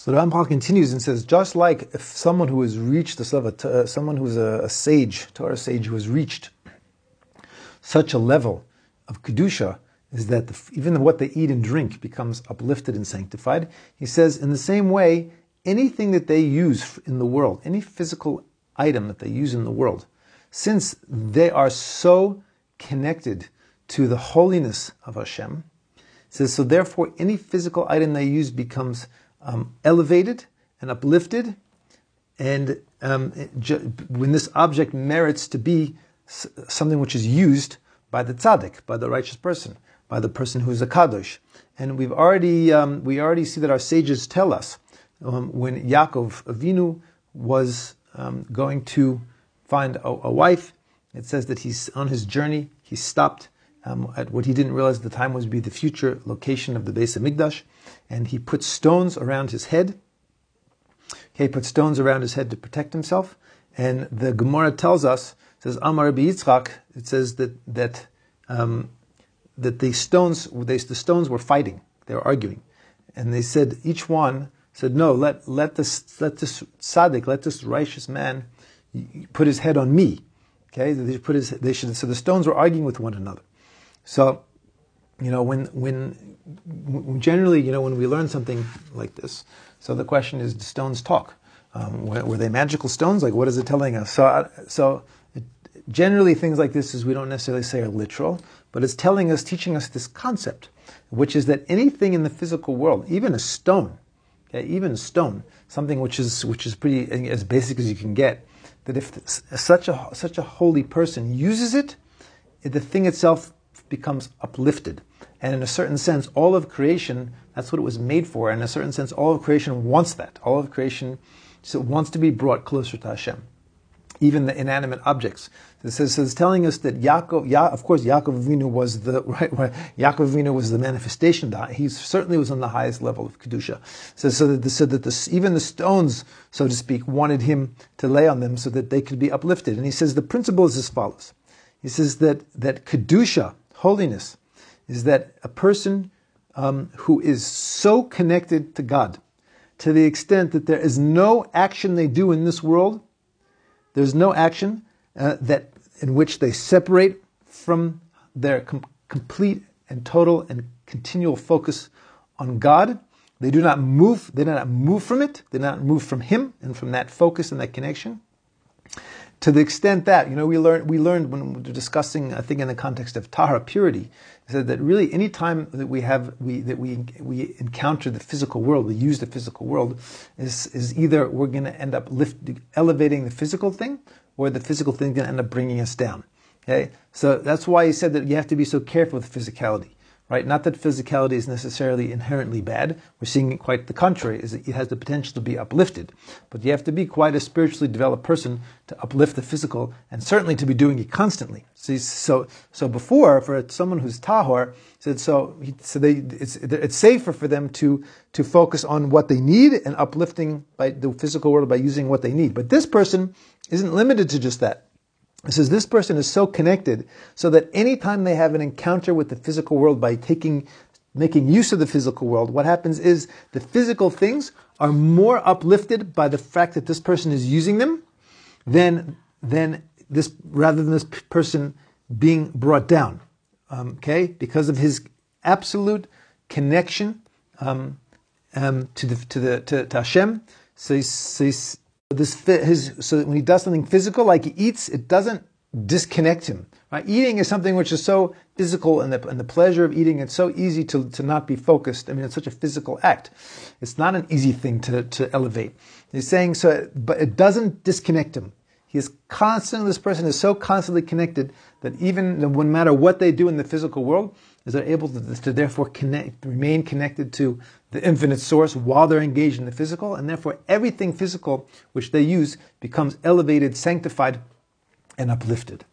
So the Ramchal continues and says, just like if someone who has reached the level, uh, someone who's a, a sage, Torah sage who has reached such a level of kedusha, is that the, even what they eat and drink becomes uplifted and sanctified. He says, in the same way, anything that they use in the world, any physical item that they use in the world, since they are so connected to the holiness of Hashem, says so. Therefore, any physical item they use becomes um, elevated and uplifted, and um, when this object merits to be something which is used by the tzaddik, by the righteous person, by the person who is a kadosh. And we've already um, we already see that our sages tell us um, when Yaakov Avinu was um, going to find a, a, wife, it says that he's on his journey. He stopped um, at what he didn't realize at the time was be the future location of the base of Hamikdash, and he put stones around his head. Okay, he put stones around his head to protect himself. And the Gemara tells us, says Amar Rabbi Yitzchak, it says that that um, that the stones, they, the stones were fighting, they were arguing, and they said each one said, "No, let let this let this tzaddik, let this righteous man put his head on me." Okay, they put his they should. So the stones were arguing with one another. So, you know, when when generally, you know, when we learn something like this, so the question is, stones talk? Um, were, were, they magical stones? Like, what is it telling us? So, so it, generally, things like this is we don't necessarily say are literal, but it's telling us, teaching us this concept, which is that anything in the physical world, even a stone, okay, even a stone, something which is which is pretty as basic as you can get, that if such a such a holy person uses it, the thing itself becomes uplifted. And in a certain sense, all of creation, that's what it was made for. And in a certain sense, all of creation wants that. All of creation wants to be brought closer to Hashem even the inanimate objects. This is, is telling us that Yaakov, ya, of course, Yaakov Avinu was the right. Yaakov Avinu was the manifestation. He certainly was on the highest level of kedusha. So, so that, the, so that the, even the stones, so to speak, wanted him to lay on them so that they could be uplifted. And he says the principle is as follows. He says that that kedusha, holiness, is that a person um, who is so connected to God, to the extent that there is no action they do in this world there's no action uh, that in which they separate from their com- complete and total and continual focus on God. They do not move. They do not move from it. They do not move from Him and from that focus and that connection. To the extent that you know, we learned we learned when we were discussing, I think, in the context of tahara purity, said that really any time that we have we that we we encounter the physical world, we use the physical world, is is either we're going to end up lifting, elevating the physical thing, or the physical thing going to end up bringing us down. Okay, so that's why he said that you have to be so careful with physicality right? Not that physicality is necessarily inherently bad. We're seeing quite the contrary, is that it has the potential to be uplifted. But you have to be quite a spiritually developed person to uplift the physical and certainly to be doing it constantly. So, so, so before, for someone who's tahor, said so, so they, it's, it's safer for them to, to focus on what they need and uplifting by the physical world by using what they need. But this person isn't limited to just that. It says this person is so connected so that anytime they have an encounter with the physical world by taking making use of the physical world, what happens is the physical things are more uplifted by the fact that this person is using them than than this rather than this person being brought down. Um, okay, because of his absolute connection um, um, to the to the to, to Hashem. So so this his so when he does something physical like he eats it doesn't disconnect him. Right? Eating is something which is so physical and the, and the pleasure of eating it's so easy to, to not be focused. I mean it's such a physical act. It's not an easy thing to, to elevate. He's saying so but it doesn't disconnect him he is constantly this person is so constantly connected that even no matter what they do in the physical world is they're able to, to therefore connect, remain connected to the infinite source while they're engaged in the physical, and therefore everything physical which they use becomes elevated, sanctified, and uplifted.